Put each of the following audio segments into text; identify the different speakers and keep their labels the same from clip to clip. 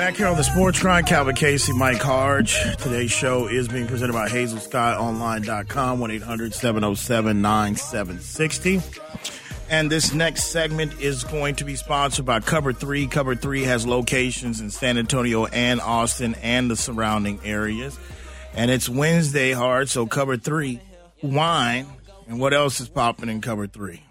Speaker 1: Back here on the Sports Grind, Calvin Casey, Mike Hardge. Today's show is being presented by HazelSkyOnline.com, 1 800 707 9760. And this next segment is going to be sponsored by Cover 3. Cover 3 has locations in San Antonio and Austin and the surrounding areas. And it's Wednesday hard, so Cover 3, wine. And what else is popping in Cover 3?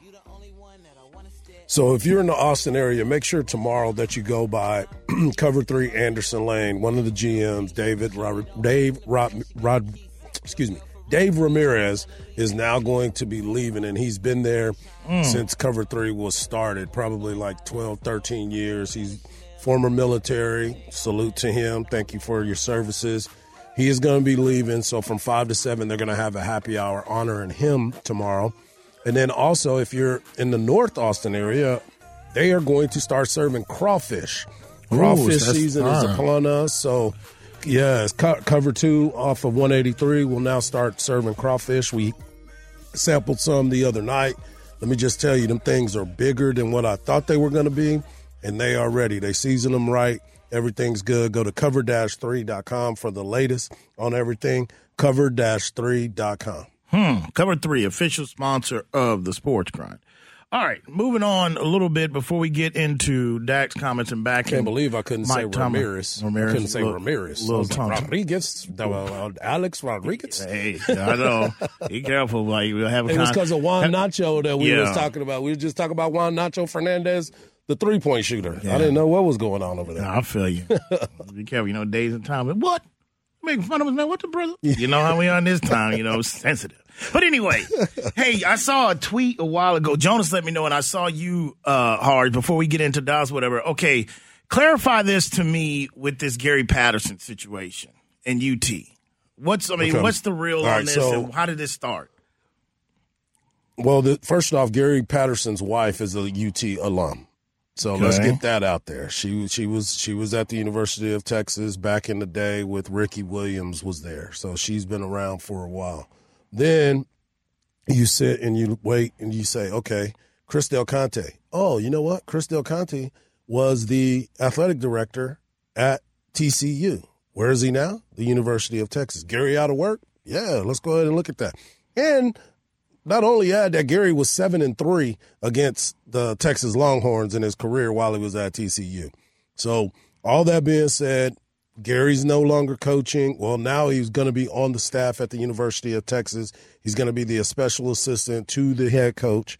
Speaker 2: So if you're in the Austin area, make sure tomorrow that you go by Cover Three Anderson Lane. One of the GMs, David Rod, Dave Rod, Rod, excuse me, Dave Ramirez is now going to be leaving, and he's been there mm. since Cover Three was started, probably like 12, 13 years. He's former military. Salute to him. Thank you for your services. He is going to be leaving, so from five to seven, they're going to have a happy hour honoring him tomorrow. And then also, if you're in the North Austin area, they are going to start serving crawfish. Crawfish Ooh, season is upon us. So, yeah, co- cover two off of 183 will now start serving crawfish. We sampled some the other night. Let me just tell you, them things are bigger than what I thought they were going to be, and they are ready. They season them right. Everything's good. Go to cover-3.com for the latest on everything. Cover-3.com.
Speaker 1: Hmm. Cover three, official sponsor of the Sports Grind. All right, moving on a little bit before we get into Dak's comments and back.
Speaker 2: Can't believe I couldn't Mike say Ramirez. Ramirez. I couldn't say Ramirez.
Speaker 1: Little like,
Speaker 2: Rodriguez, uh, Alex Rodriguez.
Speaker 1: Hey, I know. Be careful, like we'll have. A
Speaker 2: it con- was because of Juan Nacho that we yeah. was talking about. We were just talking about Juan Nacho Fernandez, the three point shooter. Yeah. I didn't know what was going on over there.
Speaker 1: No, I feel you. Be careful. You know, days and time. What? Making fun of us man. What the brother? You know how we on this time? You know, sensitive. But anyway, hey, I saw a tweet a while ago. Jonas let me know, and I saw you uh, hard before we get into DOS, whatever. Okay, clarify this to me with this Gary Patterson situation and UT. What's I mean, okay. what's the real All on right, this? So, and how did this start?
Speaker 2: Well, the, first off, Gary Patterson's wife is a UT alum. So okay. let's get that out there. She she was she was at the University of Texas back in the day with Ricky Williams was there. So she's been around for a while. Then you sit and you wait and you say, okay, Chris Del Conte. Oh, you know what? Chris Del Conte was the athletic director at TCU. Where is he now? The University of Texas. Gary out of work? Yeah, let's go ahead and look at that. And not only that, that Gary was seven and three against the Texas Longhorns in his career while he was at TCU. So all that being said, Gary's no longer coaching. Well, now he's going to be on the staff at the University of Texas. He's going to be the special assistant to the head coach,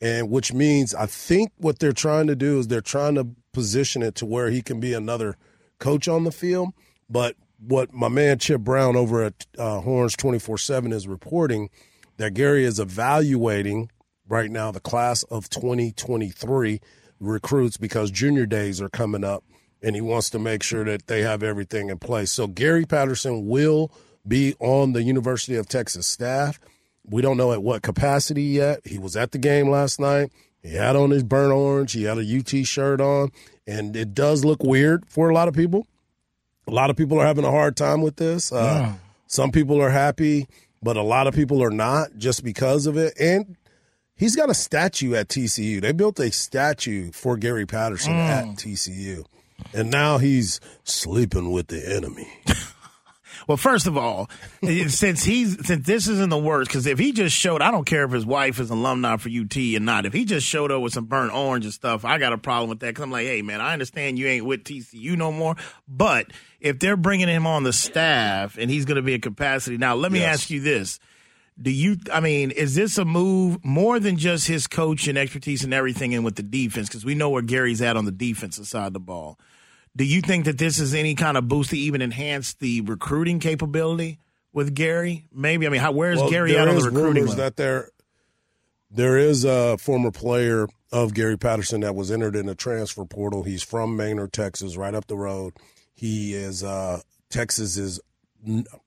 Speaker 2: and which means I think what they're trying to do is they're trying to position it to where he can be another coach on the field. But what my man Chip Brown over at uh, Horns twenty four seven is reporting that Gary is evaluating right now the class of twenty twenty three recruits because junior days are coming up and he wants to make sure that they have everything in place. So Gary Patterson will be on the University of Texas staff. We don't know at what capacity yet. He was at the game last night. He had on his burnt orange. He had a UT shirt on, and it does look weird for a lot of people. A lot of people are having a hard time with this. Uh, yeah. Some people are happy, but a lot of people are not just because of it. And he's got a statue at TCU. They built a statue for Gary Patterson mm. at TCU and now he's sleeping with the enemy.
Speaker 1: well, first of all, since he's since this isn't the worst, because if he just showed, I don't care if his wife is alumni for UT or not. If he just showed up with some burnt orange and stuff, I got a problem with that. Because I'm like, hey man, I understand you ain't with TCU no more, but if they're bringing him on the staff and he's going to be a capacity, now let me yes. ask you this do you i mean is this a move more than just his coach and expertise and everything and with the defense because we know where gary's at on the defensive side of the ball do you think that this is any kind of boost to even enhance the recruiting capability with gary maybe i mean how where's well, gary at on the recruiting
Speaker 2: that there there is a former player of gary patterson that was entered in the transfer portal he's from manor texas right up the road he is uh texas is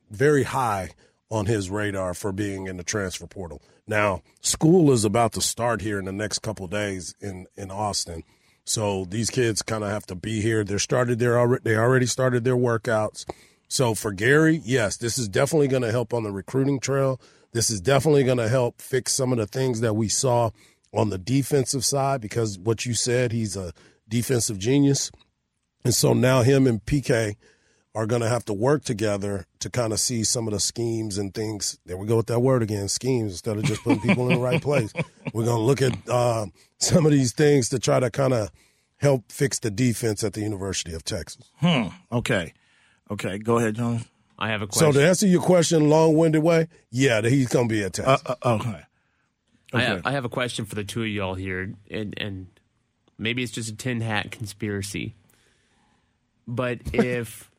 Speaker 2: very high on his radar for being in the transfer portal. Now, school is about to start here in the next couple days in in Austin. So these kids kind of have to be here. They're started their already they already started their workouts. So for Gary, yes, this is definitely going to help on the recruiting trail. This is definitely going to help fix some of the things that we saw on the defensive side because what you said, he's a defensive genius. And so now him and PK are going to have to work together to kind of see some of the schemes and things. There we go with that word again, schemes, instead of just putting people in the right place. We're going to look at uh, some of these things to try to kind of help fix the defense at the University of Texas.
Speaker 1: Hmm. Okay. Okay. Go ahead, Jones.
Speaker 3: I have a question.
Speaker 2: So to answer your question, long-winded way, yeah, he's going to be at Texas.
Speaker 1: Uh, uh, okay. okay.
Speaker 3: I, have, I have a question for the two of y'all here, and, and maybe it's just a tin hat conspiracy. But if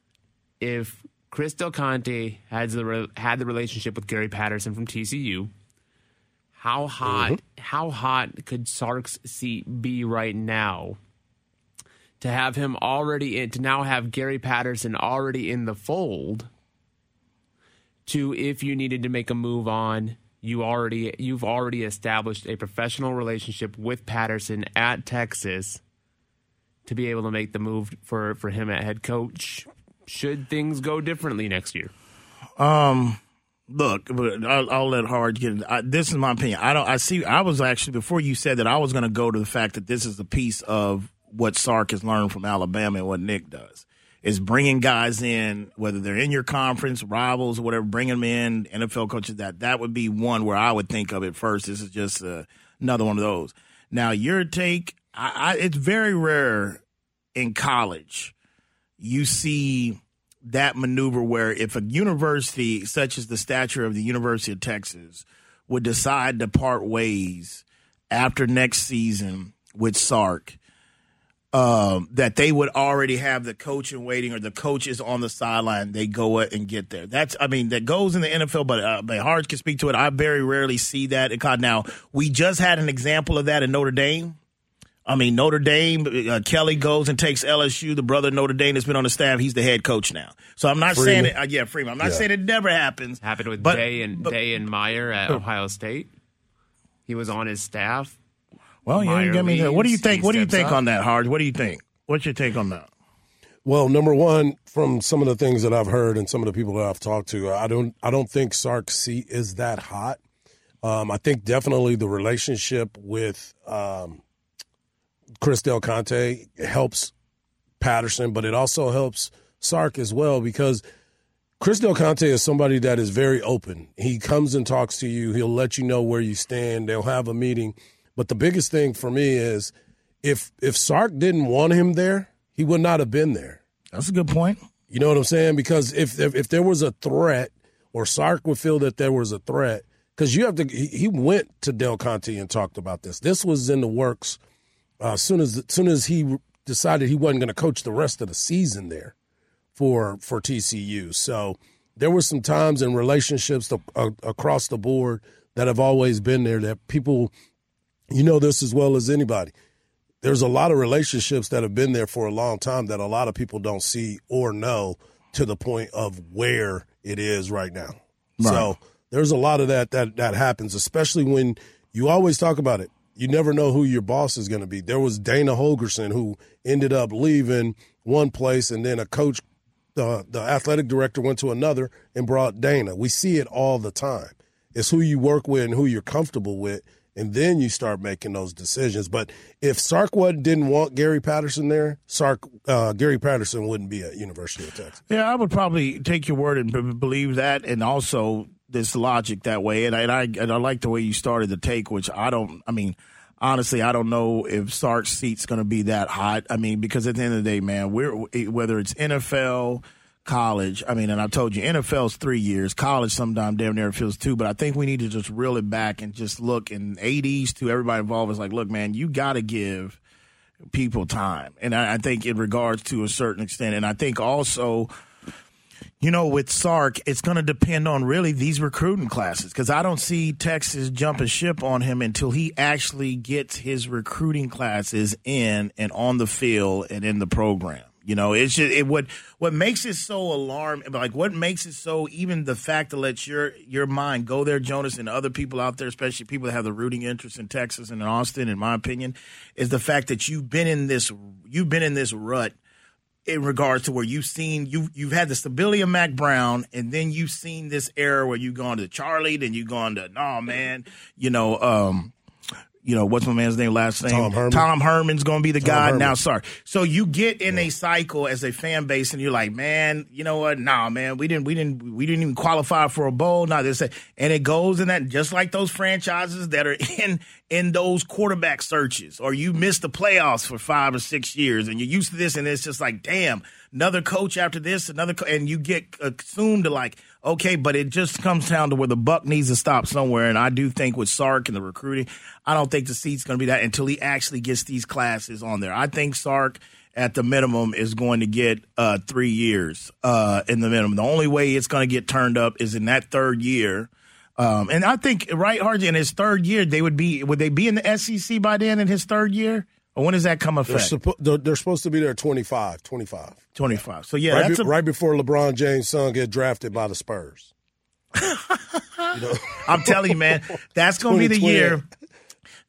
Speaker 3: if Chris Del Conte has the had the relationship with Gary Patterson from TCU, how hot mm-hmm. how hot could Sark's seat be right now? To have him already in, to now have Gary Patterson already in the fold. To if you needed to make a move on, you already you've already established a professional relationship with Patterson at Texas to be able to make the move for for him at head coach should things go differently next year?
Speaker 1: Um, look, I'll, I'll let Hard get. I, this is my opinion. I don't. I see. I was actually before you said that I was going to go to the fact that this is a piece of what Sark has learned from Alabama and what Nick does is bringing guys in, whether they're in your conference, rivals, or whatever, bring them in, NFL coaches. That that would be one where I would think of it first. This is just uh, another one of those. Now, your take, I, I, it's very rare in college you see that maneuver where if a university such as the stature of the University of Texas would decide to part ways after next season with Sark, um, that they would already have the coach in waiting or the coach is on the sideline. They go and get there. That's, I mean, that goes in the NFL, but, uh, can speak to it. I very rarely see that. Now, we just had an example of that in Notre Dame I mean, Notre Dame, uh, Kelly goes and takes LSU. The brother Notre Dame has been on the staff. He's the head coach now. So I'm not Freeman. saying it. Uh, yeah, Freeman. I'm not yeah. saying it never happens.
Speaker 3: Happened with but, Day and but, Day and Meyer at Ohio State. He was on his staff.
Speaker 1: Well, yeah, give me that. What do you think? What do you think up. on that, Hard? What do you think? What's your take on that?
Speaker 2: Well, number one, from some of the things that I've heard and some of the people that I've talked to, I don't, I don't think Sark's seat is that hot. Um, I think definitely the relationship with um, Chris Del Conte helps Patterson, but it also helps Sark as well because Chris Del Conte is somebody that is very open. He comes and talks to you. He'll let you know where you stand. They'll have a meeting. But the biggest thing for me is if if Sark didn't want him there, he would not have been there.
Speaker 1: That's a good point.
Speaker 2: You know what I'm saying? Because if if, if there was a threat, or Sark would feel that there was a threat, because you have to. He went to Del Conte and talked about this. This was in the works uh, soon as soon as he decided he wasn't going to coach the rest of the season there for for TCU. So there were some times and relationships to, uh, across the board that have always been there that people, you know, this as well as anybody. There's a lot of relationships that have been there for a long time that a lot of people don't see or know to the point of where it is right now. Right. So there's a lot of that that that happens, especially when you always talk about it you never know who your boss is going to be. There was Dana Holgorsen who ended up leaving one place, and then a coach, the the athletic director, went to another and brought Dana. We see it all the time. It's who you work with and who you're comfortable with, and then you start making those decisions. But if Sarkwood didn't want Gary Patterson there, Sark uh, Gary Patterson wouldn't be at University of Texas.
Speaker 1: Yeah, I would probably take your word and believe that, and also this logic that way. And I, and I, and I like the way you started the take, which I don't. I mean, honestly, I don't know if Sark's seat's going to be that hot. I mean, because at the end of the day, man, we're whether it's NFL, college. I mean, and I told you, NFL's three years. College sometimes damn near feels two. But I think we need to just reel it back and just look. And ADs to everybody involved is like, look, man, you got to give people time. And I, I think in regards to a certain extent, and I think also you know, with Sark, it's going to depend on really these recruiting classes because I don't see Texas jumping ship on him until he actually gets his recruiting classes in and on the field and in the program. You know, it's just it what what makes it so alarming. Like what makes it so even the fact to let your your mind go there, Jonas, and other people out there, especially people that have the rooting interest in Texas and in Austin, in my opinion, is the fact that you've been in this you've been in this rut in regards to where you've seen you you've had the stability of Mack Brown, and then you've seen this era where you've gone to Charlie, then you've gone to no man, you know, um, you know, what's my man's name last name?
Speaker 2: Tom Herman.
Speaker 1: Tom Herman's going to be the
Speaker 2: Tom
Speaker 1: guy
Speaker 2: Herman.
Speaker 1: now. Sorry. So you get in a cycle as a fan base, and you're like, man, you know what? Nah, man, we didn't, we didn't, we didn't even qualify for a bowl. Nah, this, and it goes in that just like those franchises that are in in those quarterback searches, or you miss the playoffs for five or six years, and you're used to this, and it's just like, damn, another coach after this, another, co- and you get assumed to like, okay, but it just comes down to where the buck needs to stop somewhere. And I do think with Sark and the recruiting, I don't think the seat's going to be that until he actually gets these classes on there. I think Sark at the minimum is going to get uh, three years uh, in the minimum. The only way it's going to get turned up is in that third year. Um, and I think right, Hardy, in his third year, they would be would they be in the SEC by then in his third year? Or when does that come
Speaker 2: They're, suppo- they're, they're supposed to be there 25, 25.
Speaker 1: 25. So yeah,
Speaker 2: right,
Speaker 1: that's
Speaker 2: be-
Speaker 1: a,
Speaker 2: right before LeBron James' son get drafted by the Spurs.
Speaker 1: I'm telling you, man, that's going to be the year.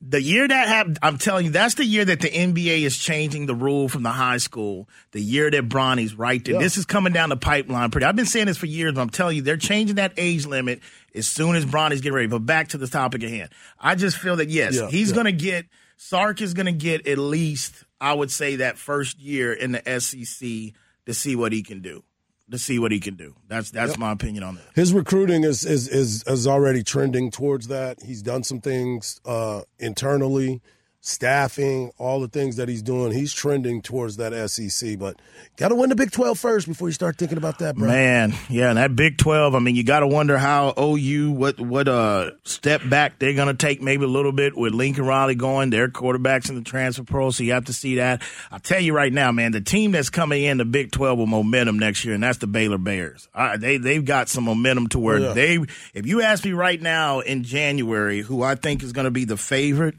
Speaker 1: The year that happened, I'm telling you, that's the year that the NBA is changing the rule from the high school. The year that Bronny's right there.
Speaker 2: Yeah.
Speaker 1: This is coming down the pipeline pretty. I've been saying this for years, but I'm telling you, they're changing that age limit as soon as Bronny's getting ready. But back to the topic at hand. I just feel that, yes,
Speaker 2: Yeah,
Speaker 1: he's
Speaker 2: yeah.
Speaker 1: going to get, Sark is going to get at least, I would say, that first year in the SEC to see what he can do. To see what he can do. That's that's my opinion on that.
Speaker 2: His recruiting is is is, is already trending towards that. He's done some things uh, internally, staffing, all the things that he's doing. He's trending towards that SEC, but got to win the Big 12 first before you start thinking about that, bro.
Speaker 1: Man, yeah, and that Big Twelve. I mean, you got to wonder how OU what what uh step back they're gonna take maybe a little bit with Lincoln Riley going. Their quarterbacks in the transfer pro, so you have to see that. I'll tell you right now, man, the team that's coming in the Big Twelve with momentum next year, and that's the Baylor Bears. Uh, they they've got some momentum to where
Speaker 2: yeah.
Speaker 1: they. If you ask me right now in January, who I think is going to be the favorite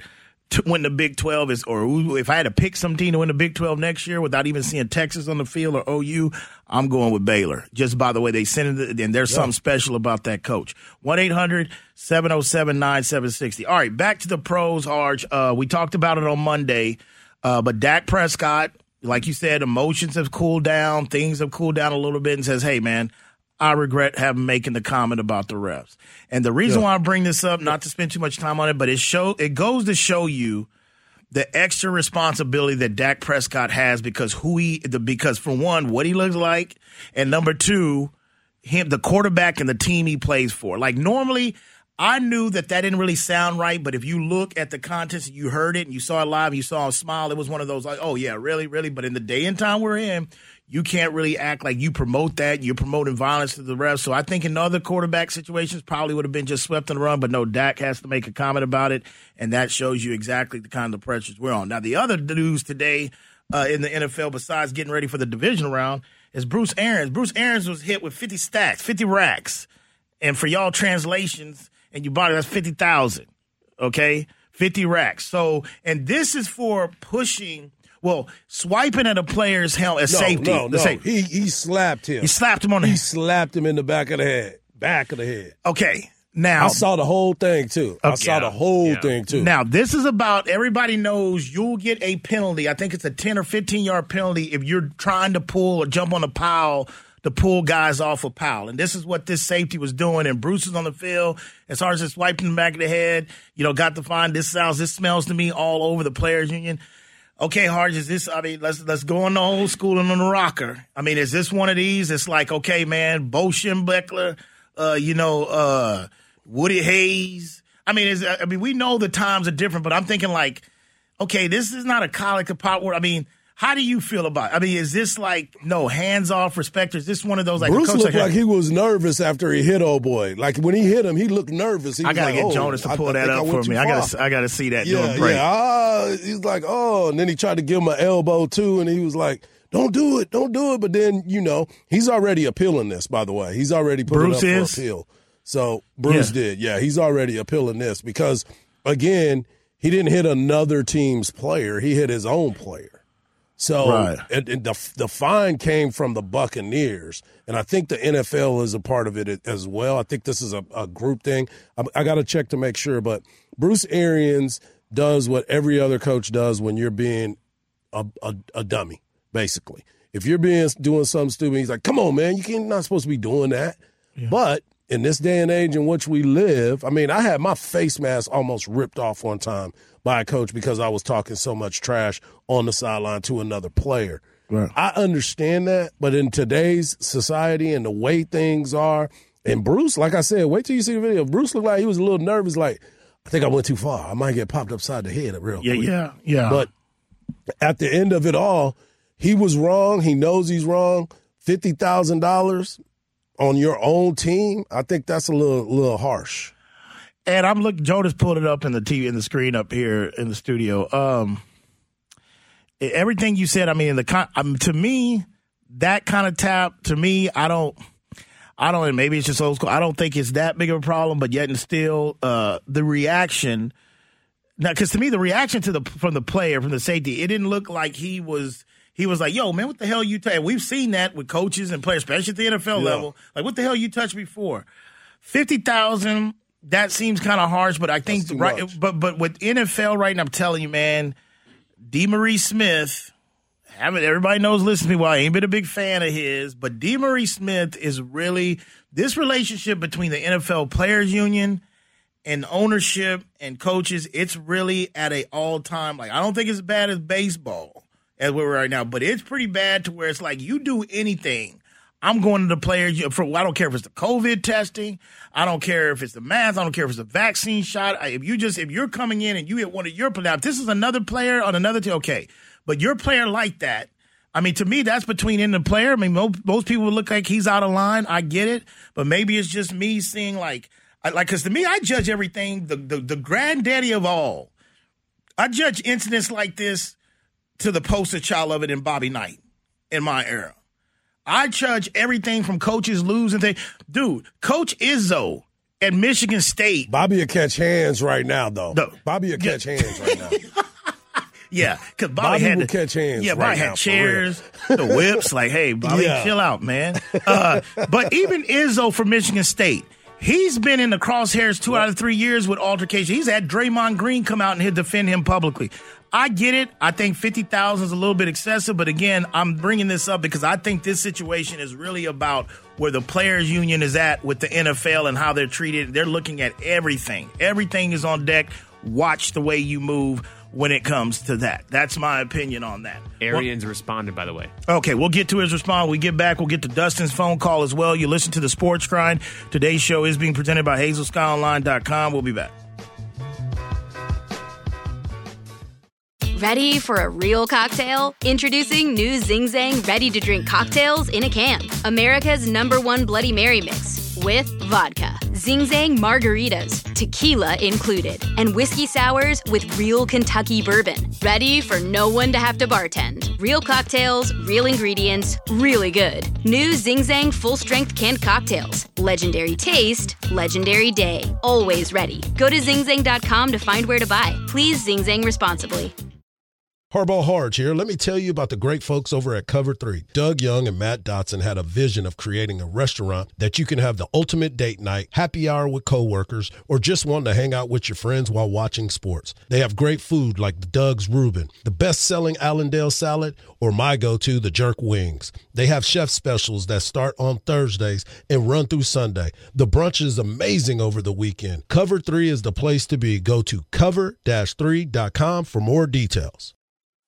Speaker 1: to win the Big 12 is, or if I had to pick some team to win the Big 12 next year without even seeing Texas on the field or OU, I'm going with Baylor. Just by the way they send it, and there's something special about that coach. 1 800 707 9760. All right, back to the pros, Arch. Uh, we talked about it on Monday, uh, but Dak Prescott, like you said, emotions have cooled down, things have cooled down a little bit, and says, hey, man, I regret having making the comment about the refs. And the reason why I bring this up, not to spend too much time on it, but it show it goes to show you the extra responsibility that Dak Prescott has because who he the because for one, what he looks like, and number two, him the quarterback and the team he plays for. Like normally I knew that that didn't really sound right, but if you look at the context, you heard it and you saw it live, and you saw him smile. It was one of those like, oh yeah, really, really. But in the day and time we're in, you can't really act like you promote that. You're promoting violence to the refs. So I think in other quarterback situations, probably would have been just swept the run. But no, Dak has to make a comment about it, and that shows you exactly the kind of pressures we're on. Now the other news today uh, in the NFL, besides getting ready for the division round, is Bruce Arians. Bruce Arians was hit with 50 stacks, 50 racks. And for y'all translations, and you bought it, that's 50,000. Okay? 50 racks. So, and this is for pushing, well, swiping at a player's helmet as
Speaker 2: No,
Speaker 1: safety.
Speaker 2: no, no.
Speaker 1: safety.
Speaker 2: He he slapped him.
Speaker 1: He slapped him on the
Speaker 2: He
Speaker 1: head.
Speaker 2: slapped him in the back of the head. Back of the head.
Speaker 1: Okay. Now,
Speaker 2: I saw the whole thing too. I saw the whole
Speaker 3: Yeah.
Speaker 2: thing too.
Speaker 1: Now, this is about everybody knows you'll get a penalty. I think it's a 10 or 15 yard penalty if you're trying to pull or jump on a pile to pull guys off a pile. And this is what this safety was doing. And Bruce is on the field. As hard as just wiping the back of the head, you know, got to find this sounds, this smells to me all over the players union. Okay, Hardge, is this? I mean, let's let's go on the old school and on the rocker. I mean, is this one of these? It's like, okay, man, Bo Schembechler, uh, you know, uh, Woody Hayes. I mean, is I mean, we know the times are different, but I'm thinking like, okay, this is not a college pop word. I mean, how do you feel about? It? I mean, is this like no hands off respect? Or is this one of those like
Speaker 2: Bruce
Speaker 1: coach
Speaker 2: looked
Speaker 1: like,
Speaker 2: like he was nervous after he hit old boy. Like when he hit him, he looked nervous. He
Speaker 1: I gotta
Speaker 2: like,
Speaker 1: get
Speaker 2: "Oh,
Speaker 1: Jonas to pull
Speaker 2: I
Speaker 1: that
Speaker 2: think
Speaker 1: up for me. I gotta I gotta see that
Speaker 2: Yeah, yeah. Ah, he's like, oh, and then he tried to give him an elbow too, and he was like, "Don't do it, don't do it." But then you know he's already appealing this. By the way, he's already put
Speaker 1: Bruce
Speaker 2: up
Speaker 1: is?
Speaker 2: for appeal. So Bruce
Speaker 1: Yeah.
Speaker 2: did, yeah, he's already appealing this because again, he didn't hit another team's player; he hit his own player. So
Speaker 1: Right.
Speaker 2: and, and the the fine came from the Buccaneers, and I think the NFL is a part of it as well. I think this is a, a group thing. I, I got to check to make sure, but Bruce Arians does what every other coach does when you're being a, a, a dummy, basically. If you're being doing something stupid, he's like, "Come on, man, you can't not supposed to be doing that." But in this day and age in which we live, I mean, I had my face mask almost ripped off one time by a coach because I was talking so much trash on the sideline to another player. Right. I understand that, but in today's society and the way things are, and Bruce, like I said, wait till you see the video. Bruce looked like he was a little nervous, like, I think I went too far. I might get popped upside the head real
Speaker 1: yeah,
Speaker 2: quick.
Speaker 1: Yeah, yeah,
Speaker 2: But at the end of it all, he was wrong. He knows he's wrong. Fifty thousand dollars on your own team, I think that's a little little harsh.
Speaker 1: And I'm looking. Joe just pulled it up in the TV in the screen up here in the studio. Um, everything you said. I mean, the um, to me, that kind of tap to me, I don't. I don't. Maybe it's just old school. I don't think it's that big of a problem, but yet and still, uh, the reaction. Now, because to me, the reaction to the from the player from the safety, it didn't look like he was he was like, "Yo, man, what the hell you touch?" We've seen that with coaches and players, especially at the NFL yeah. level. Like, what the hell you touched before? Fifty thousand. That seems kind of harsh, but I think right. Much. But but with NFL right now, I'm telling you, man, DeMaurice Smith. Haven't everybody knows? Listen to me. Well, I ain't been a big fan of his, but DeMaurice Smith is really this relationship between the NFL Players Union and ownership and coaches. It's really at a all time. Like I don't think it's as bad as baseball as where we're right now. But it's pretty bad to where it's like you do anything. I'm going to the players for. I don't care if it's the COVID testing. I don't care if it's the mask. I don't care if it's the vaccine shot. If you just if you're coming in and you hit one of your players, this is another player on another team. Okay, but your player like that. I mean, to me, that's between in the player. I mean, most, most people look like he's out of line. I get it, but maybe it's just me seeing like, like, because to me, I judge everything. The, the the granddaddy of all. I judge incidents like this to the poster child of it in Bobby Knight in my era. I judge everything from coaches losing things. Dude, Coach Izzo at Michigan State.
Speaker 2: Bobby will catch hands right now, though. No. Bobby will catch yeah. hands right now.
Speaker 1: yeah, because Bobby,
Speaker 2: Bobby
Speaker 1: had
Speaker 2: will catch hands.
Speaker 1: Yeah,
Speaker 2: Bobby
Speaker 1: right
Speaker 2: had
Speaker 1: now, chairs, the whips. Like, hey, Bobby, yeah. chill out, man. Uh, but even Izzo for Michigan State, He's been in the crosshairs two out of three years with altercation. He's had Draymond Green come out and he'll defend him publicly. I get it. I think 50,000 is a little bit excessive, but again, I'm bringing this up because I think this situation is really about where the players union is at with the NFL and how they're treated. They're looking at everything. Everything is on deck. Watch the way you move when it comes to that. That's my opinion on that.
Speaker 3: Arians well, responded, by the way.
Speaker 1: Okay, we'll get to his response. We get back. We'll get to Dustin's phone call as well. You listen to the Sports Grind. Today's show is being presented by HazelSkyOnline.com. We'll be back.
Speaker 4: Ready for a real cocktail? Introducing new Zing Zang ready to drink cocktails in a can. America's number one Bloody Mary mix with vodka, Zing Zang margaritas, tequila included, and whiskey sours with real Kentucky bourbon. Ready for no one to have to bartend. Real cocktails, real ingredients, really good. New Zing Zang full strength canned cocktails. Legendary taste, legendary day. Always ready. Go to zingzang.com to find where to buy. Please Zing Zang responsibly.
Speaker 2: Harbaugh Hardge here. Let me tell you about the great folks over at Cover 3. Doug Young and Matt Dotson had a vision of creating a restaurant that you can have the ultimate date night, happy hour with coworkers, or just want to hang out with your friends while watching sports. They have great food like the Doug's Reuben, the best-selling Allendale salad, or my go-to, the jerk wings. They have chef specials that start on Thursdays and run through Sunday. The brunch is amazing over the weekend. Cover 3 is the place to be. Go to cover-3.com for more details.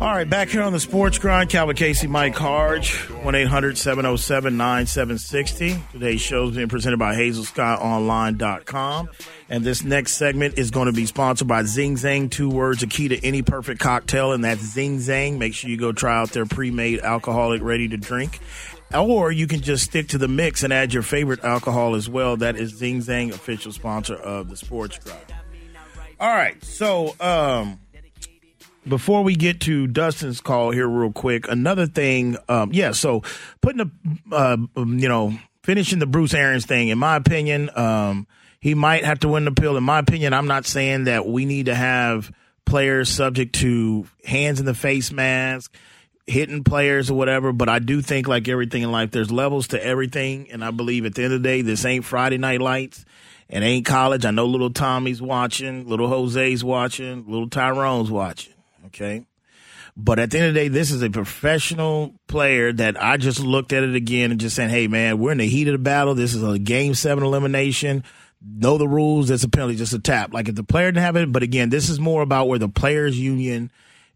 Speaker 1: All right, back here on the sports grind, Calvin Casey, Mike Hardge, 1 800 707 9760. Today's show is being presented by HazelSkyOnline.com. And this next segment is going to be sponsored by Zing Zang, two words, a key to any perfect cocktail, and that's Zing Zang. Make sure you go try out their pre made alcoholic ready to drink. Or you can just stick to the mix and add your favorite alcohol as well. That is Zing Zang, official sponsor of the sports grind. All right, so um, before we get to Dustin's call here, real quick, another thing, um, yeah. So putting the, uh, um, you know, finishing the Bruce Arians thing, in my opinion, um, he might have to win the pill. In my opinion, I'm not saying that we need to have players subject to hands in the face mask, hitting players or whatever. But I do think, like everything in life, there's levels to everything. And I believe at the end of the day, this ain't Friday Night Lights. It ain't college. I know little Tommy's watching, little Jose's watching, little Tyrone's watching. Okay. But at the end of the day, this is a professional player that I just looked at it again and just saying, hey, man, we're in the heat of the battle. This is a game seven elimination. Know the rules. It's a penalty, just a tap. Like if the player didn't have it. But again, this is more about where the players' union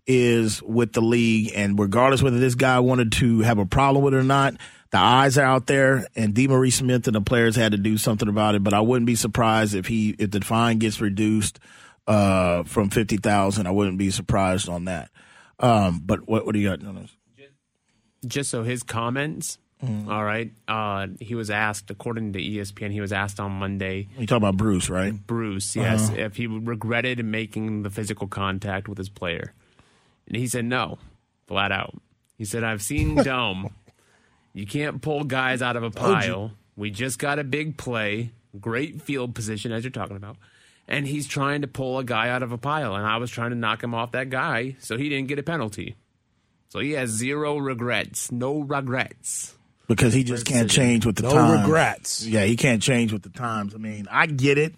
Speaker 1: is with the league. And regardless whether this guy wanted to have a problem with it or not, the eyes are out there, and DeMaurice Smith and the players had to do something about it. But I wouldn't be surprised if he if the fine gets reduced uh, from fifty thousand. I wouldn't be surprised on that. Um, but what what do you got?
Speaker 3: Just so his comments. Mm. All right. Uh, he was asked, according to ESPN, he was asked on Monday.
Speaker 1: You talk about Bruce, right?
Speaker 3: Bruce, yes. Uh-huh. If he regretted making the physical contact with his player. And he said no, flat out. He said, I've seen Dome you can't pull guys out of a pile. We just got a big play, great field position as you're talking about. And he's trying to pull a guy out of a pile. And I was trying to knock him off that guy so he didn't get a penalty. So he has zero regrets. No regrets.
Speaker 1: Because he just can't change with the
Speaker 2: no
Speaker 1: times.
Speaker 2: No regrets.
Speaker 1: Yeah, he can't change with the times. I mean, I get it.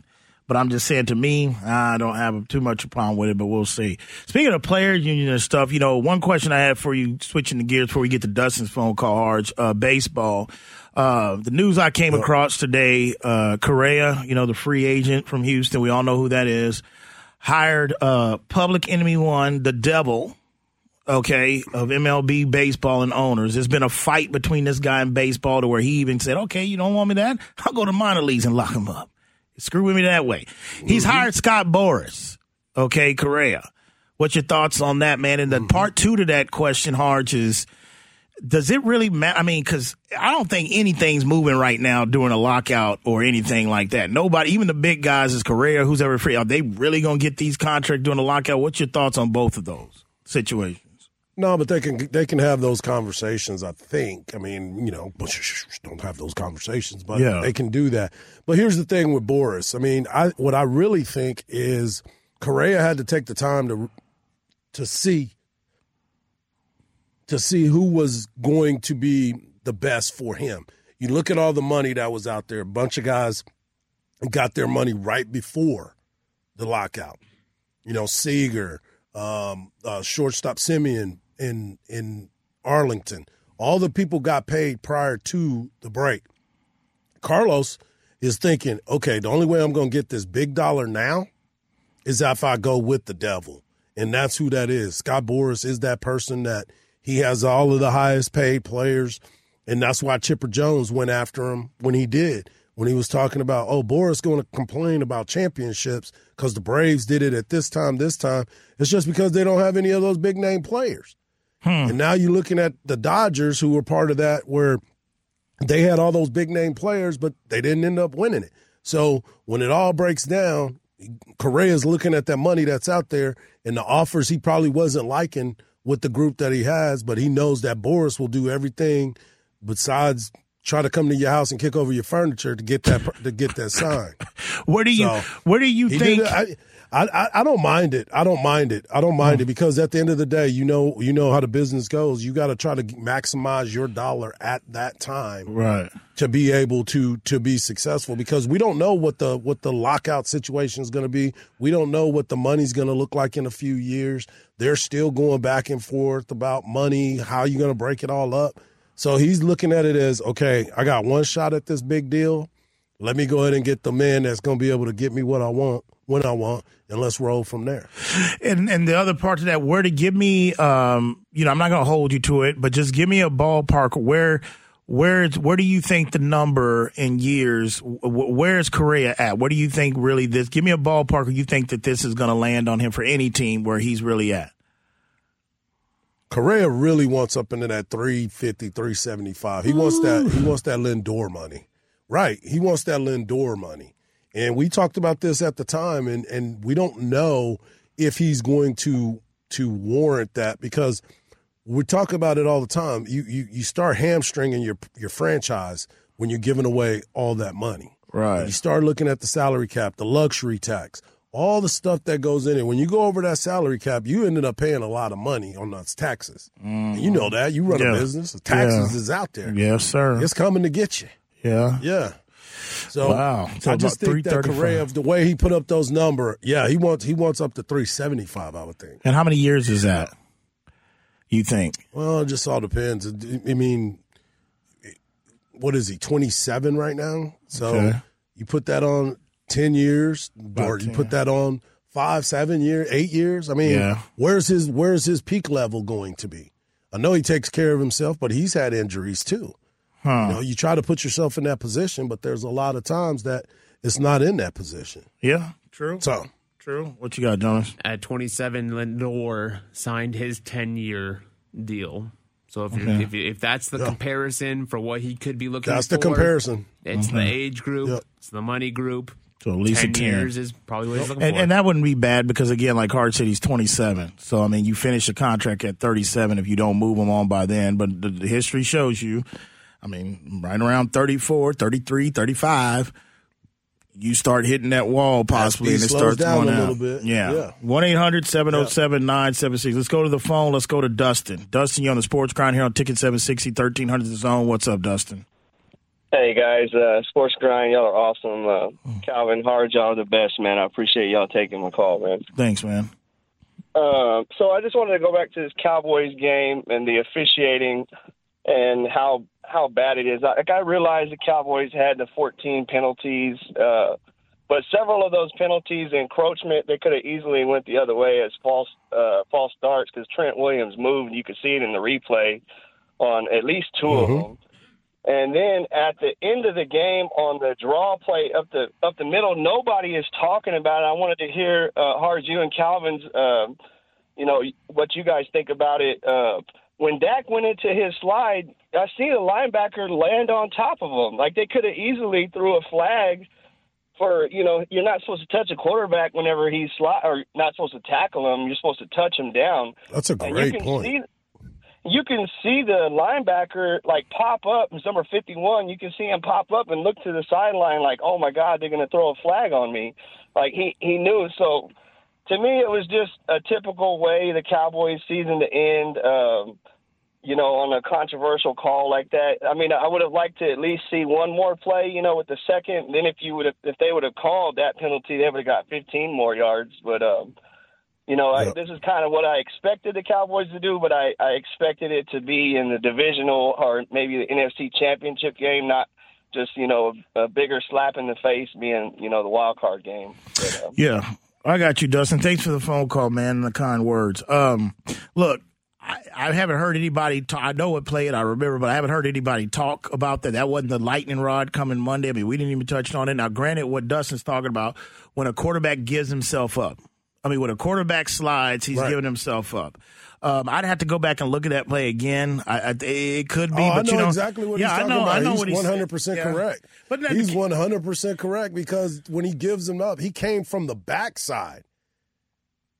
Speaker 1: But I'm just saying to me, I don't have too much a problem with it, but we'll see. Speaking of players union and stuff, you know, one question I have for you, switching the gears before we get to Dustin's phone call, Hardge, uh, baseball. Uh, the news I came across today, uh, Correa, you know, the free agent from Houston, we all know who that is, hired uh, public enemy one, the devil, okay, of MLB baseball and owners. There's been a fight between this guy and baseball to where he even said, okay, you don't want me that? I'll go to minor leagues and lock him up. Screw with me that way. He's mm-hmm. hired Scott Boras. Okay, Correa. What's your thoughts on that, man? And then mm-hmm. part two to that question, Hardge, is does it really matter? I mean, because I don't think anything's moving right now during a lockout or anything like that. Nobody, even the big guys, is Correa, who's ever free. Are they really going to get these contracts during the lockout? What's your thoughts on both of those situations?
Speaker 2: No, but they can they can have those conversations. I think. I mean, you know, don't have those conversations, but yeah. they can do that. But here's the thing with Boras. I mean, I what I really think is Correa had to take the time to to see to see who was going to be the best for him. You look at all the money that was out there. A bunch of guys got their money right before the lockout. You know, Seager, um, uh, shortstop Semien, in in Arlington. All the people got paid prior to the break. Carlos is thinking, okay, the only way I'm going to get this big dollar now is if I go with the devil. And that's who that is. Scott Boras is that person that he has all of the highest paid players. And that's why Chipper Jones went after him when he did. When he was talking about, oh, Boras going to complain about championships because the Braves did it at this time, this time. It's just because they don't have any of those big name players. Hmm. And now you're looking at the Dodgers, who were part of that, where they had all those big name players, but they didn't end up winning it. So when it all breaks down, Correa's looking at that money that's out there and the offers he probably wasn't liking with the group that he has, but he knows that Boras will do everything besides try to come to your house and kick over your furniture to get that to get that sign.
Speaker 1: where do you so, where do you think?
Speaker 2: I, I, I, don't mind it. I don't mind it. I don't mind mm. it because at the end of the day, you know, you know how the business goes. You got to try to maximize your dollar at that time,
Speaker 1: right,
Speaker 2: to be able to to be successful. Because we don't know what the what the lockout situation is going to be. We don't know what the money's going to look like in a few years. They're still going back and forth about money. How you going to break it all up? So he's looking at it as okay. I got one shot at this big deal. Let me go ahead and get the man that's going to be able to get me what I want when I want, and let's roll from there.
Speaker 1: And and the other part of that, where to give me, um, you know, I'm not going to hold you to it, but just give me a ballpark where. Where where do you think the number in years? Where is Correa at? What do you think really this? Give me a ballpark. Where you think that this is going to land on him for any team where he's really at?
Speaker 2: Correa really wants up into that 350, 375. He Ooh. wants that. He wants that Lindor money. Right. He wants that Lindor money. And we talked about this at the time, and, and we don't know if he's going to to warrant that because we talk about it all the time. You you you start hamstringing your your franchise when you're giving away all that money.
Speaker 1: Right.
Speaker 2: You start looking at the salary cap, the luxury tax, all the stuff that goes in it. When you go over that salary cap, you ended up paying a lot of money on those taxes. Mm-hmm. you know that. You run
Speaker 1: yeah.
Speaker 2: a business. The taxes
Speaker 1: yeah.
Speaker 2: is out there.
Speaker 1: Yes, sir.
Speaker 2: It's coming to get you.
Speaker 1: Yeah.
Speaker 2: Yeah. So
Speaker 1: wow. So
Speaker 2: I just think that Correa, the way he put up those numbers, yeah, he wants he wants up to three seventy five. I would think.
Speaker 1: And how many years is that? You think?
Speaker 2: Well, it just all depends. I mean, what is he? Twenty seven right now. So okay. you put that on ten years, About or 10. you put that on five, seven years, eight years. I mean,
Speaker 1: yeah.
Speaker 2: where's his where's his peak level going to be? I know he takes care of himself, but he's had injuries too.
Speaker 1: Huh.
Speaker 2: You know, you try to put yourself in that position, but there's a lot of times that it's not in that position.
Speaker 1: Yeah, true.
Speaker 2: So
Speaker 1: true. What you got, Jonas?
Speaker 3: At 27, Lindor signed his 10 year deal. So if, okay. if, if that's the yeah. comparison for what he could be looking
Speaker 2: that's
Speaker 3: for,
Speaker 2: the comparison.
Speaker 3: It's mm-hmm. the age group,
Speaker 2: yep.
Speaker 3: it's the money group.
Speaker 1: So at least
Speaker 3: 10
Speaker 1: 10
Speaker 3: years is probably what he's looking
Speaker 1: and,
Speaker 3: for.
Speaker 1: And that wouldn't be bad because, again, like Hart said, he's 27. So, I mean, you finish a contract at 37 if you don't move him on by then. But the, the history shows you I mean, right around 34, 33, 35, you start hitting that wall possibly and it starts
Speaker 2: down
Speaker 1: going
Speaker 2: a
Speaker 1: out.
Speaker 2: little bit.
Speaker 1: Yeah. 1 800 707 976. Let's go to the phone. Let's go to Dustin. Dustin, you on the sports grind here on Ticket 760 1300 the zone. What's up, Dustin?
Speaker 5: Hey guys, uh, Sports Grind, y'all are awesome. Uh, Calvin Hard, y'all are the best, man. I appreciate y'all taking my call, man.
Speaker 1: Thanks, man.
Speaker 5: Uh, so I just wanted to go back to this Cowboys game and the officiating and how how bad it is. Like I realize the Cowboys had the 14 penalties, uh, but several of those penalties, encroachment, they could have easily went the other way as false uh, false starts because Trent Williams moved. You could see it in the replay on at least 2 mm-hmm. of them. And then at the end of the game on the draw play up the up the middle, nobody is talking about it. I wanted to hear uh, Hard you and Calvin's, uh, you know, what you guys think about it. Uh, when Dak went into his slide, I see the linebacker land on top of him. Like they could have easily threw a flag for you know you're not supposed to touch a quarterback whenever he's slide or not supposed to tackle him. You're supposed to touch him down.
Speaker 2: That's a great point.
Speaker 5: See, you can see the linebacker like pop up. In number 51, you can see him pop up and look to the sideline like, oh my God, they're going to throw a flag on me. Like he he knew so to me, it was just a typical way the Cowboys season to end. Um, you know, on a controversial call like that. I mean, I would have liked to at least see one more play, you know, with the second. Then if you would have, if they would have called that penalty, they would have got 15 more yards. But, um, you know, I, this is kind of what I expected the Cowboys to do, but I, I expected it to be in the divisional or maybe the NFC Championship game, not just you know a bigger slap in the face being you know the wild card game. But, um,
Speaker 1: yeah. I got you, Dustin. Thanks for the phone call, man, and the kind words. Um, look, I, I, haven't heard anybody talk. I know it played, I remember, but I haven't heard anybody talk about that. That wasn't the lightning rod coming Monday. I mean, we didn't even touch on it. Now, granted, what Dustin's talking about, when a quarterback gives himself up, I mean, when a quarterback slides, he's right. giving himself up. Um, I'd have to go back and look at that play again. I, I, it could be,
Speaker 2: oh,
Speaker 1: but you know
Speaker 2: exactly what
Speaker 1: yeah,
Speaker 2: he's talking
Speaker 1: I know,
Speaker 2: about.
Speaker 1: I know
Speaker 2: he's
Speaker 1: what he's
Speaker 2: 100 percent
Speaker 1: yeah.
Speaker 2: correct.
Speaker 1: But
Speaker 2: he's 100 percent correct because when he gives him up, he came from the backside,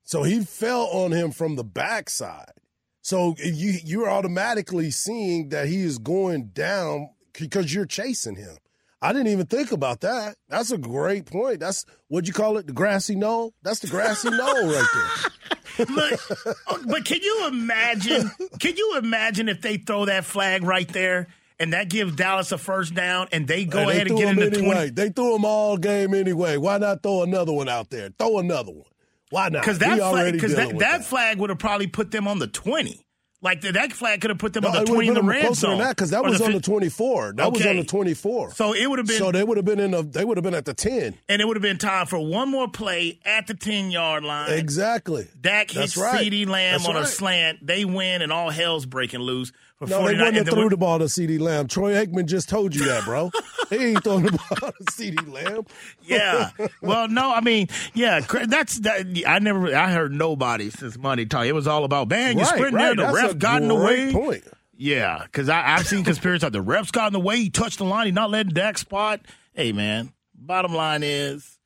Speaker 2: so he fell on him from the backside. So you you're automatically seeing that he is going down because you're chasing him. I didn't even think about that. That's a great point. That's what you call it, the grassy knoll. That's the grassy knoll right there.
Speaker 1: but, oh, but can you imagine? Can you imagine if they throw that flag right there and that gives Dallas a first down and they go
Speaker 2: they
Speaker 1: ahead and get into
Speaker 2: anyway.
Speaker 1: 20?
Speaker 2: They threw them all game anyway. Why not throw another one out there? Throw another one. Why not?
Speaker 1: Because that, flag, cause that,
Speaker 2: that,
Speaker 1: that flag would have probably put them on the 20. Like the, that flag could have put them no, on the twenty in the red zone.
Speaker 2: Because that, was on the twenty four. That was on the twenty four.
Speaker 1: So it would have been.
Speaker 2: So they would have been in the. They would have been at the ten.
Speaker 1: And it would have been time for one more play at the ten yard line.
Speaker 2: Exactly.
Speaker 1: Dak hits
Speaker 2: right.
Speaker 1: CeeDee Lamb
Speaker 2: That's
Speaker 1: on
Speaker 2: right.
Speaker 1: a slant. They win, and all hell's breaking loose. For
Speaker 2: no, they wouldn't have threw the ball to CeeDee Lamb. Troy Aikman just told you that, bro. he ain't throwing the ball to CeeDee Lamb.
Speaker 1: yeah. Well, no, I mean, yeah, that's that. I never, I heard nobody since Monday talk. It was all about, man, you
Speaker 2: right,
Speaker 1: sprint
Speaker 2: right.
Speaker 1: there, the
Speaker 2: that's
Speaker 1: ref got in the way.
Speaker 2: Point.
Speaker 1: Yeah, because I've seen conspiracy. the refs got in the way. He touched the line. He not letting Dak spot. Hey, man. Bottom line is,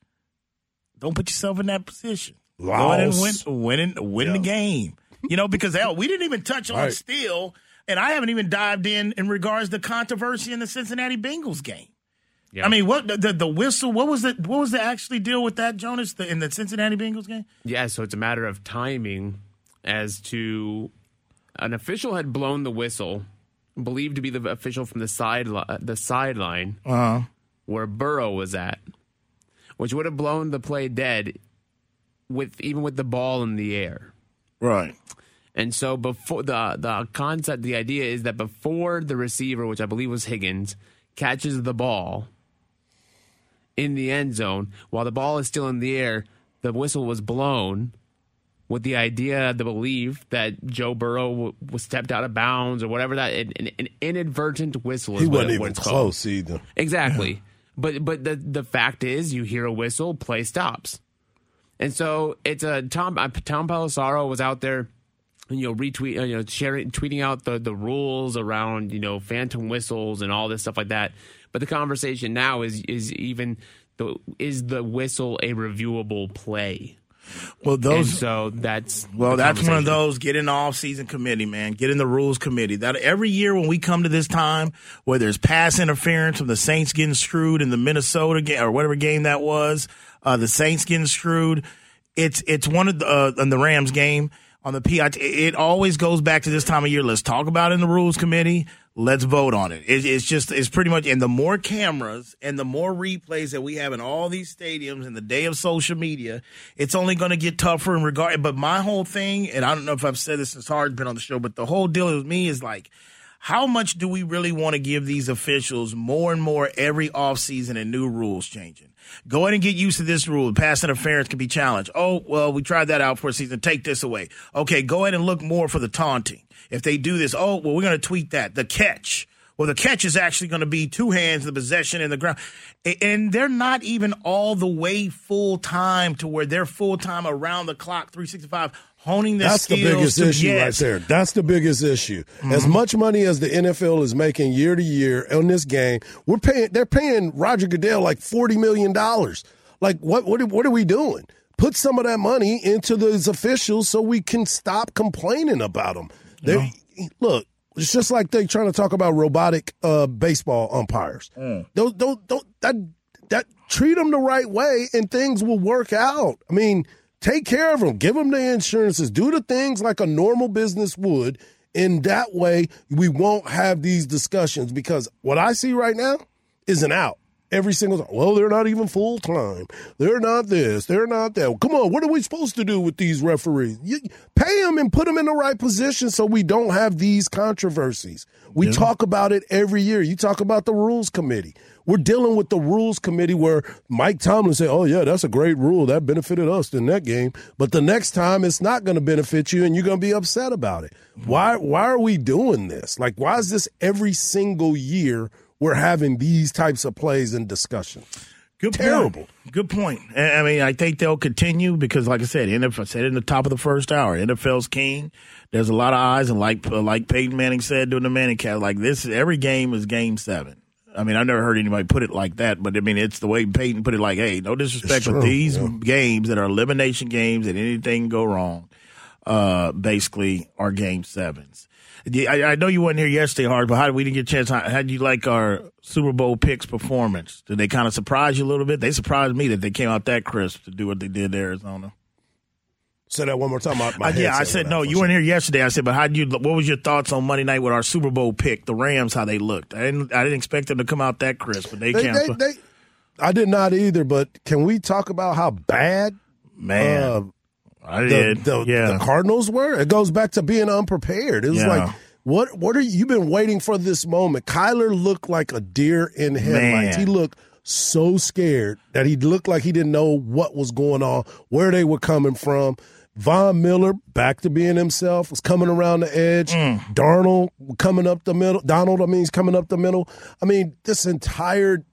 Speaker 1: don't put yourself in that position.
Speaker 2: Loss.
Speaker 1: and win, winning, winning
Speaker 2: Yeah.
Speaker 1: the game. You know, because hell, we didn't even touch on
Speaker 2: Right.
Speaker 1: Steele, and I haven't even dived in in regards to controversy in the Cincinnati Bengals game.
Speaker 3: Yeah.
Speaker 1: I mean, what the, the the whistle? What was the what was the actually deal with that, Jonas, the, in the Cincinnati Bengals game?
Speaker 3: Yeah, so it's a matter of timing as to an official had blown the whistle, believed to be the official from the side the sideline
Speaker 1: Uh-huh.
Speaker 3: where Burrow was at, which would have blown the play dead with even with the ball in the air.
Speaker 1: Right.
Speaker 3: And so before the the concept, the idea is that before the receiver, which I believe was Higgins, catches the ball in the end zone, while the ball is still in the air, the whistle was blown with the idea, the belief that Joe Burrow w- was stepped out of bounds or whatever that an, an- inadvertent whistle is
Speaker 2: He wasn't even
Speaker 3: it's called.
Speaker 2: close either.
Speaker 3: Exactly. but but the the fact is, you hear a whistle, play stops, and so it's a Tom uh, Tom Pelissero was out there, you know, retweet, uh, you know, sharing, tweeting out the the rules around you know phantom whistles and all this stuff like that. But the conversation now is is even the is the whistle a reviewable play?
Speaker 1: Well,
Speaker 3: And
Speaker 1: those
Speaker 3: so that's
Speaker 1: Well, that's one of those. Get in the off-season committee, man. Get in the rules committee. That every year when we come to this time, whether it's pass interference from the Saints getting screwed in the Minnesota game or whatever game that was, uh, the Saints getting screwed. It's it's one of the uh, in the Rams game on the PIT. It always goes back to this time of year. Let's talk about it in the rules committee. Let's vote on it. it. It's just it's pretty much and the more cameras and the more replays that we have in all these stadiums in the day of social media, it's only going to get tougher in regard. But my whole thing, and I don't know if I've said this since Hard's been on the show, but the whole deal with me is like, how much do we really want to give these officials more and more every offseason and new rules changing? Go ahead and get used to this rule. Pass interference can be challenged. Oh, well, we tried that out for a season. Take this away. Okay, go ahead and look more for the taunting. If they do this, oh, well, we're going to tweet that. The catch. Well, the catch is actually going to be two hands, the possession in the ground. And they're not even all the way full time to where they're full time around the clock, 365, honing their
Speaker 2: That's the biggest
Speaker 1: to-
Speaker 2: issue
Speaker 1: yes.
Speaker 2: right there. That's the biggest issue. As much money as the NFL is making year to year on this game, we're paying. They're paying Roger Goodell like forty million dollars. Like what? What? are- What are we doing? Put some of that money into those officials so we can stop complaining about them. They look. It's just like they're trying to talk about robotic uh, baseball umpires. Don't, don't, don't, that, that treat them the right way and things will work out. I mean, take care of them, give them the insurances, do the things like a normal business would. In that way, we won't have these discussions because what I see right now is an out. Every single time. Well, they're not even full time. They're not this. They're not that. Come on, what are we supposed to do with these referees? You, pay them and put them in the right position so we don't have these controversies. We talk about it every year. You talk about the rules committee. We're dealing with the rules committee where Mike Tomlin said, "Oh yeah, that's a great rule. That benefited us in that game." But the next time, it's not going to benefit you, and you're going to be upset about it. Why? Why are we doing this? Like, why is this every single year? We're having these types of plays and discussions.
Speaker 1: Good
Speaker 2: Terrible.
Speaker 1: Point. Good point. I mean, I think they'll continue because, like I said, NFL I said in the top of the first hour. NFL's king. There's a lot of eyes, and like uh, like Peyton Manning said during the Manning cast, like this, every game is game seven. I mean, I've never heard anybody put it like that, but I mean, it's the way Peyton put it. Like, hey, no disrespect, but these
Speaker 2: yeah.
Speaker 1: games that are elimination games and anything go wrong, uh, basically are game sevens. Yeah, I, I know you weren't here yesterday, Hard, but how did we didn't get a chance? How, how did you like our Super Bowl picks performance? Did they kind of surprise you a little bit? They surprised me that they came out that crisp to do what they did to Arizona.
Speaker 2: Say that one more time. My, my
Speaker 1: Uh, yeah, I said no. You weren't here yesterday. I said, but how did you? What was your thoughts on Monday night with our Super Bowl pick, the Rams? How they looked? I didn't. I didn't expect them to come out that crisp, but they,
Speaker 2: They,
Speaker 1: came.
Speaker 2: they, they, I did not either, but can we talk about how bad
Speaker 1: man,
Speaker 2: uh,
Speaker 1: I
Speaker 2: the,
Speaker 1: did.
Speaker 2: the,
Speaker 1: yeah,
Speaker 2: the Cardinals were? It goes back to being unprepared. It was
Speaker 1: Yeah.
Speaker 2: like, what What are you you've been waiting for this moment? Kyler looked like a deer in headlights.
Speaker 1: Man.
Speaker 2: He looked so scared that he looked like he didn't know what was going on, where they were coming from. Von Miller back to being himself was coming around the edge.
Speaker 1: Mm.
Speaker 2: Darnold coming up the middle. Donald, I mean, he's coming up the middle. I mean, this entire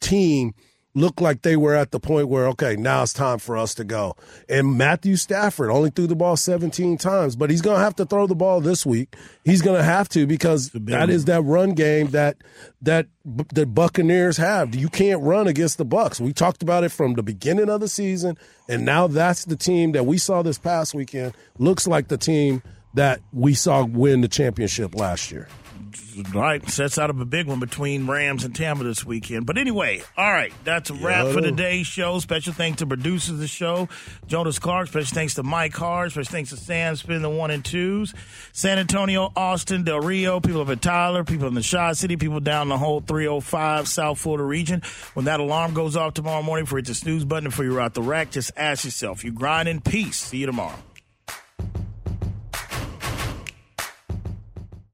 Speaker 2: team looked like they were at the point where, okay, now it's time for us to go. And Matthew Stafford only threw the ball 17 times, but he's going to have to throw the ball this week. He's going to have to because that is that run game that that the Buccaneers have. You can't run against the Bucks. We talked about it from the beginning of the season, and now that's the team that we saw this past weekend. Looks like the team that we saw win the championship last year
Speaker 1: right, sets out of a big one between Rams and Tampa this weekend. But anyway, all right, that's a wrap for today's show. Special thanks to producers of the show, Jonas Clark. Special thanks to Mike Hart. Special thanks to Sam Spin the one and twos, San Antonio, Austin, Del Rio, people of Tyler, people in the Shaw City, people down the whole 305 South Florida region. When that alarm goes off tomorrow morning for it to snooze button for you're out the rack, just ask yourself, you grind in peace. See you tomorrow.